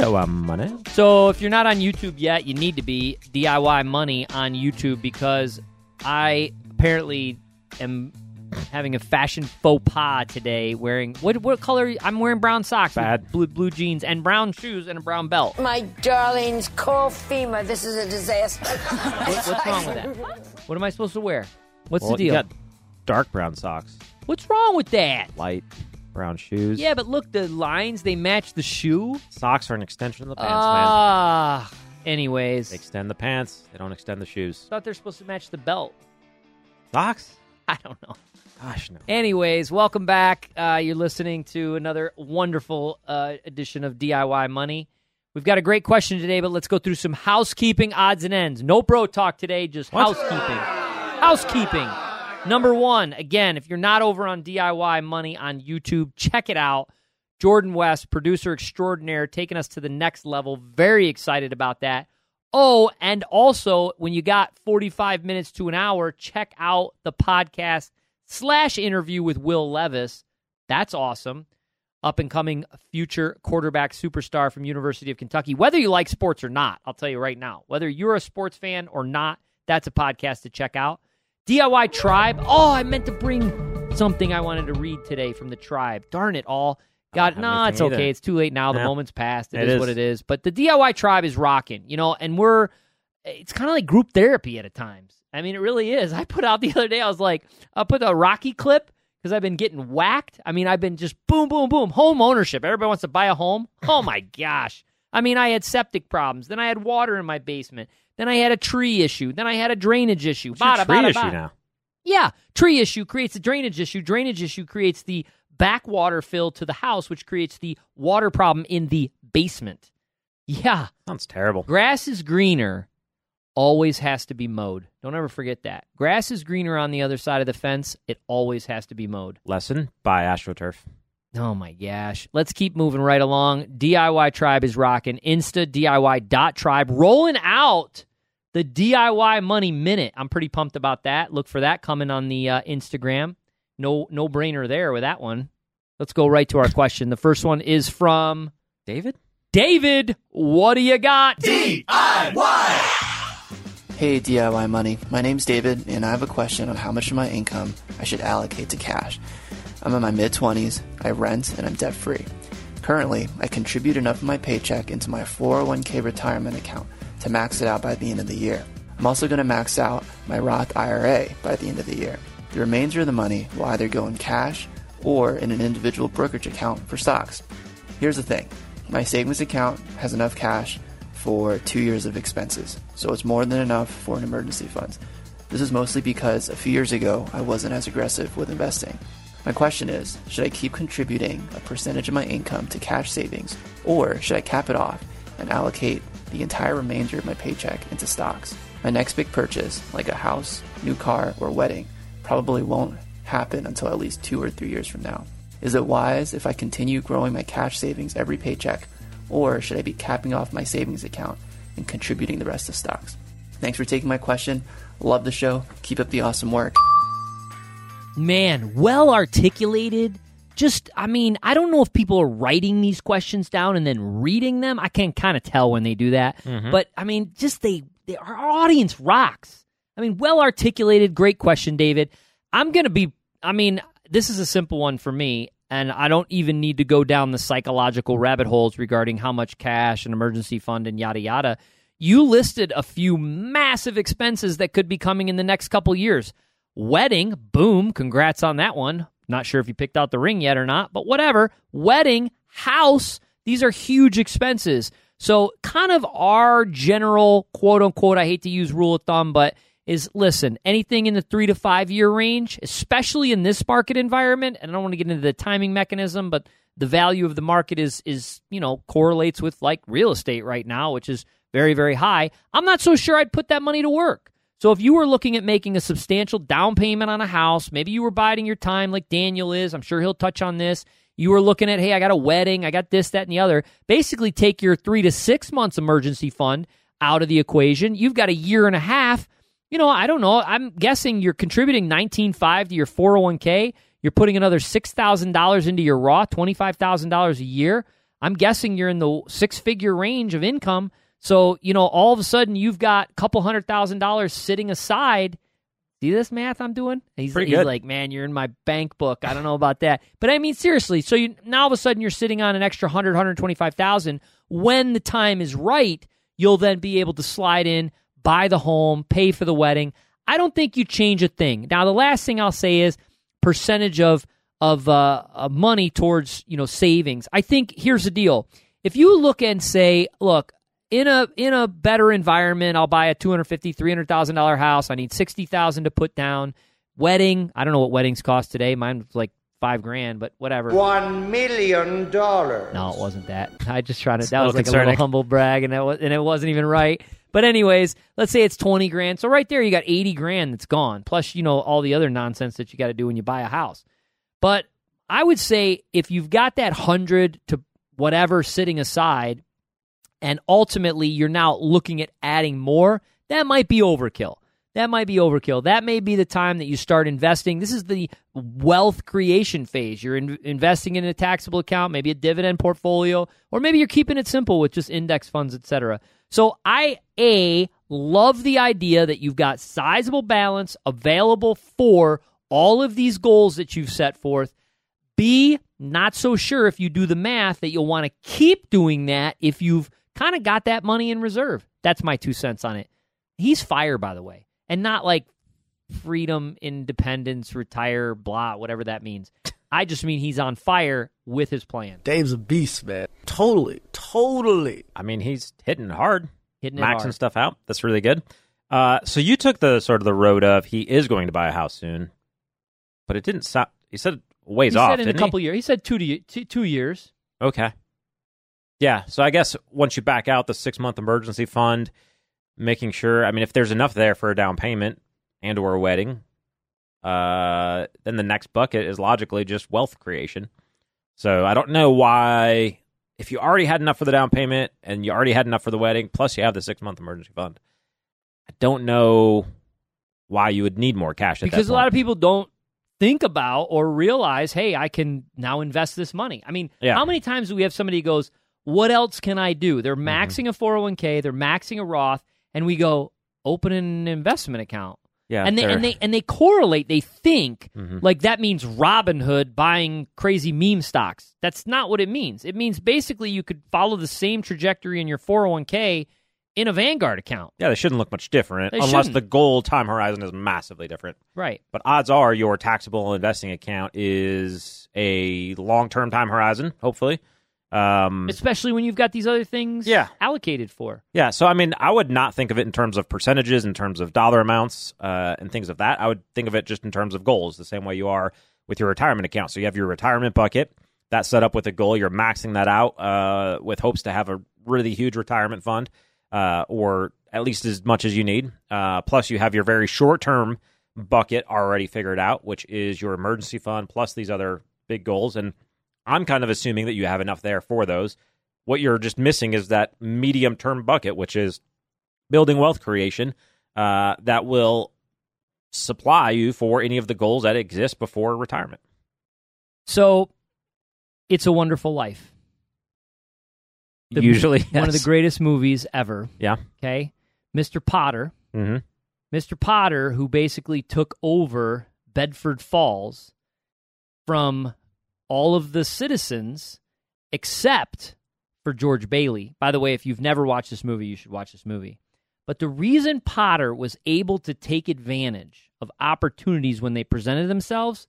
DIY Money. So, if you're not on YouTube yet, you need to be DIY Money on YouTube because I apparently am having a fashion faux pas today. Wearing what? What color? I'm wearing brown socks, Bad. blue blue jeans, and brown shoes, and a brown belt. My darling's cold femur. This is a disaster. What, what's wrong with that? What am I supposed to wear? What's Well, the you deal? got dark brown socks, What's wrong with that? light brown shoes. Yeah, but look, the lines they match the shoe. Socks are an extension of the pants, man. Ah. Anyways, They extend the pants, they don't extend the shoes. thought they're supposed to match the belt. Socks? I don't know. Gosh, no. Anyways, welcome back. Uh, you're listening to another wonderful uh, edition of DIY Money. We've got a great question today, but let's go through some housekeeping odds and ends. No bro talk today, just housekeeping. Housekeeping. Number one, again, if you're not over on DIY Money on YouTube, check it out. Jordan West, producer extraordinaire, taking us to the next level. Very excited about that. Oh, and also, when you got 45 minutes to an hour, check out the podcast slash interview with Will Levis. That's awesome. Up and coming future quarterback superstar from University of Kentucky. Whether you like sports or not, I'll tell you right now. Whether you're a sports fan or not, that's a podcast to check out. DIY Tribe. Oh, I meant to bring something I wanted to read today from the Tribe. Darn it all. Got have no, it's either. okay. It's too late now. The Yeah. moment's passed. It is, is. what it is. But the DIY Tribe is rocking, you know, and we're it's kind of like group therapy at a times. I mean, it really is. I put out the other day. I was like, I put a Rocky clip because I've been getting whacked. I mean, I've been just boom, boom, boom. Home ownership. Everybody wants to buy a home. Oh my gosh. I mean, I had septic problems. Then I had water in my basement. Then I had a tree issue. Then I had a drainage issue. What's Bada, tree bada, issue bada. now? Yeah, tree issue creates a drainage issue. Drainage issue creates the backwater fill to the house, which creates the water problem in the basement. Yeah, Sounds terrible. grass is greener always has to be mowed. Don't ever forget that. Grass is greener on the other side of the fence. It always has to be mowed. Lesson by AstroTurf. Oh my gosh. Let's keep moving right along. DIY Tribe is rocking. Insta DIY.tribe rolling out the DIY Money Minute. I'm pretty pumped about that. Look for that coming on the uh, Instagram. No no brainer there with that one. Let's go right to our question. The first one is from David? David. What do you got? DIY. Hey DIY Money, my name's David, and I have a question on how much of my income I should allocate to cash. I'm in my mid 20s, I rent, and I'm debt free. Currently, I contribute enough of my paycheck into my 401k retirement account to max it out by the end of the year. I'm also going to max out my Roth IRA by the end of the year. The remainder of the money will either go in cash or in an individual brokerage account for stocks. Here's the thing my savings account has enough cash for two years of expenses, so it's more than enough for an emergency fund. This is mostly because a few years ago I wasn't as aggressive with investing. My question is should I keep contributing a percentage of my income to cash savings, or should I cap it off and allocate the entire remainder of my paycheck into stocks? My next big purchase, like a house, new car, or wedding, probably won't happen until at least two or three years from now. Is it wise if I continue growing my cash savings every paycheck, or should I be capping off my savings account and contributing the rest to stocks? Thanks for taking my question. Love the show. Keep up the awesome work. Man, well articulated. Just, I mean, I don't know if people are writing these questions down and then reading them. I can kind of tell when they do that. Mm-hmm. But I mean, just they, they, our audience rocks. I mean, well articulated. Great question, David. I'm going to be, I mean, this is a simple one for me. And I don't even need to go down the psychological rabbit holes regarding how much cash, and emergency fund, and yada yada. You listed a few massive expenses that could be coming in the next couple years. Wedding, boom, congrats on that one. Not sure if you picked out the ring yet or not, but whatever. Wedding, house, these are huge expenses. So, kind of our general quote unquote, I hate to use rule of thumb, but is listen, anything in the three to five year range, especially in this market environment, and I don't want to get into the timing mechanism, but the value of the market is is, you know, correlates with like real estate right now, which is very, very high. I'm not so sure I'd put that money to work. So if you were looking at making a substantial down payment on a house, maybe you were biding your time like Daniel is, I'm sure he'll touch on this. You were looking at, hey, I got a wedding, I got this, that, and the other. Basically, take your three to six months emergency fund out of the equation. You've got a year and a half. You know, I don't know. I'm guessing you're contributing 19.5 to your 401k. You're putting another $6,000 into your Roth, $25,000 a year. I'm guessing you're in the six figure range of income. So, you know, all of a sudden you've got a couple hundred thousand dollars sitting aside. See this math I'm doing? He's, Pretty he's good. like, man, you're in my bank book. I don't know about that. But I mean, seriously. So you now all of a sudden you're sitting on an extra 100, 125,000. When the time is right, you'll then be able to slide in, buy the home, pay for the wedding. I don't think you change a thing. Now, the last thing I'll say is percentage of of uh, uh, money towards you know savings. I think here's the deal: if you look and say, look. In a in a better environment, I'll buy a two hundred fifty, three hundred thousand dollar house. I need sixty thousand to put down. Wedding, I don't know what weddings cost today. Mine was like five grand, but whatever. One million dollars. No, it wasn't that. I just tried to. That was little like a little humble brag, and it was, and it wasn't even right. But anyways, let's say it's twenty grand. So right there, you got eighty grand that's gone. Plus, you know all the other nonsense that you got to do when you buy a house. But I would say if you've got that hundred to whatever sitting aside, and ultimately you're now looking at adding more, that might be overkill. That might be overkill. That may be the time that you start investing. This is the wealth creation phase. You're in- investing in a taxable account, maybe a dividend portfolio, or maybe you're keeping it simple with just index funds, etc. So I a love the idea that you've got sizable balance available for all of these goals that you've set forth. B, not so sure if you do the math that you'll want to keep doing that if you've kind of got that money in reserve. That's my two cents on it. He's fire, by the way, and not like freedom, independence, retire, blah, whatever that means. I just mean he's on fire with his plan. Dave's a beast, man. Totally, totally. I mean, he's hitting hard, Hitting it maxing hard. stuff out. That's really good. Uh, so you took the sort of the road of he is going to buy a house soon, but it didn't sound. He said ways He off. said in a didn't couple years. He said two to two, two years. Okay. Yeah. So I guess once you back out the six month emergency fund, making sure. I mean, if there's enough there for a down payment and or a wedding, uh, then the next bucket is logically just wealth creation. So I don't know why. If you already had enough for the down payment and you already had enough for the wedding, plus you have the six month emergency fund, I don't know why you would need more cash at because a lot of people don't think about or realize, hey, I can now invest this money. I mean, Yeah. how many times do we have somebody who goes, what else can I do? They're Mm-hmm. maxing a 401k, they're maxing a Roth, and we go, open an investment account. yeah, and they they're- and they and they correlate. They think Mhm. like that means Robinhood buying crazy meme stocks. That's not what it means. It means basically you could follow the same trajectory in your 401k in a Vanguard account. yeah, they shouldn't look much different They unless shouldn't. the goal time horizon is massively different. Right. But odds are your taxable investing account is a long term time horizon, hopefully. Um, Especially when you've got these other things Yeah. allocated for. yeah, so I mean, I would not think of it in terms of percentages, in terms of dollar amounts, uh, and things of that. I would think of it just in terms of goals, the same way you are with your retirement account. So you have your retirement bucket that's set up with a goal. You're maxing that out uh, with hopes to have a really huge retirement fund, uh, or at least as much as you need. Uh, plus, you have your very short term bucket already figured out, which is your emergency fund plus these other big goals. And I'm kind of assuming that you have enough there for those. What you're just missing is that medium term bucket, which is building wealth creation uh, that will supply you for any of the goals that exist before retirement. So it's a wonderful life. The- Usually, One of the greatest movies ever. Yeah. Okay. Mr. Potter. hmm Mr. Potter, who basically took over Bedford Falls from all of the citizens except for George Bailey. By the way, if you've never watched this movie, you should watch this movie. But the reason Potter was able to take advantage of opportunities when they presented themselves,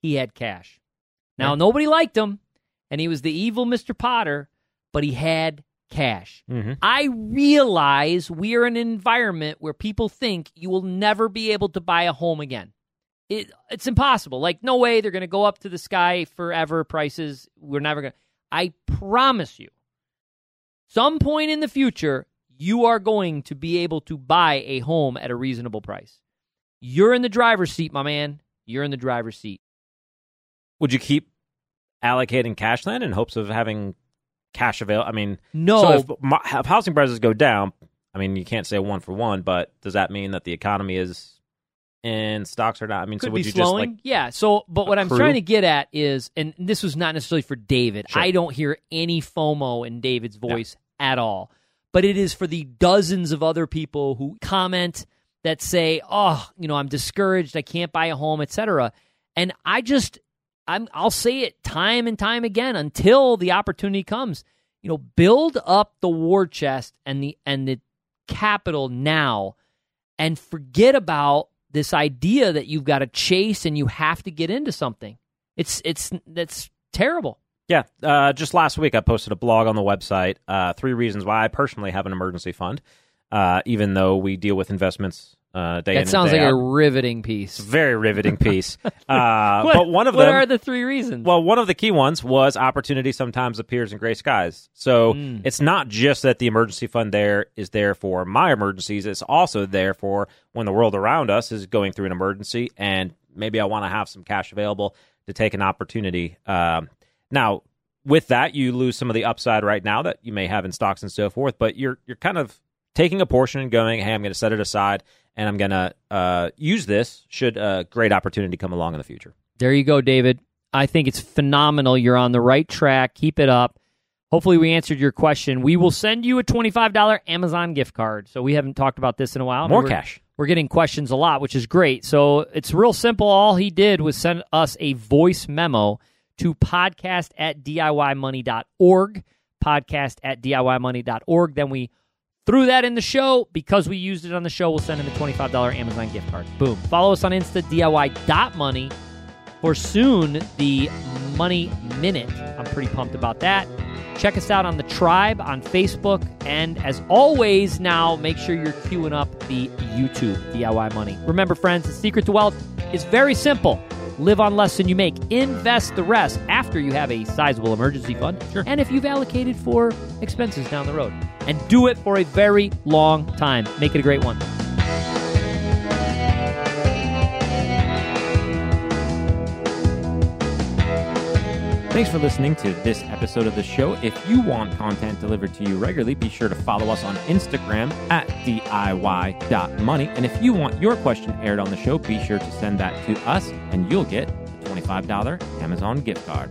he had cash. Now, Right. nobody liked him, and he was the evil Mr. Potter, but he had cash. hmm I realize we are in an environment where people think you will never be able to buy a home again. It, it's impossible. Like, no way they're going to go up to the sky forever prices. We're never going to. I promise you, some point in the future, you are going to be able to buy a home at a reasonable price. You're in the driver's seat, my man. You're in the driver's seat. Would you keep allocating cash then in hopes of having cash available? I mean, No. So if, if housing prices go down, I mean, you can't say one for one, but does that mean that the economy is in stocks or not? I mean, could so would be you slowing. just like yeah. So, but what I'm trying to get at is, and this was not necessarily for David. Sure. I don't hear any FOMO in David's voice at all. But it is for the dozens of other people who comment that say, "Oh, you know, I'm discouraged. I can't buy a home, etc." And I just, I'm, I'll say it time and time again until the opportunity comes. You know, build up the war chest and the and the capital now, and forget about this idea that you've got to chase and you have to get into something. It's it's that's terrible. Yeah, uh, just last week I posted a blog on the website. Uh, three reasons why I personally have an emergency fund, uh, even though we deal with investments uh, That sounds like a riveting piece. very riveting piece. Uh, What- but one of what them, are the three reasons? well, one of the key ones was opportunity sometimes appears in gray skies. So Mm. it's not just that the emergency fund there is there for my emergencies; it's also there for when the world around us is going through an emergency, and maybe I want to have some cash available to take an opportunity. Um, now, with that, you lose some of the upside right now that you may have in stocks and so forth, but you're you're kind of taking a portion and going, "Hey, I'm going to set it aside." And I'm gonna uh, use this should a great opportunity come along in the future. There you go, David. I think it's phenomenal. You're on the right track. Keep it up. Hopefully, we answered your question. We will send you a $25 Amazon gift card. So, we haven't talked about this in a while. More We're- cash. We're getting questions a lot, which is great. So, it's real simple. All he did was send us a voice memo to podcast at DIYmoney.org. Podcast at DIYmoney.org. Then we threw that in the show because we used it on the show. We'll send him a $25 Amazon gift card. Boom. Follow us on Insta, DIY.money for soon the Money Minute. I'm pretty pumped about that. Check us out on the Tribe on Facebook. And as always, now make sure you're queuing up the YouTube DIY Money. Remember, friends, the secret to wealth is very simple. Live on less than you make. Invest the rest after you have a sizable emergency fund. And if you've allocated for expenses down the road. And do it for a very long time. Make it a great one. Thanks for listening to this episode of the show. If you want content delivered to you regularly, be sure to follow us on Instagram at DIY.money. And if you want your question aired on the show, be sure to send that to us and you'll get a $25 Amazon gift card.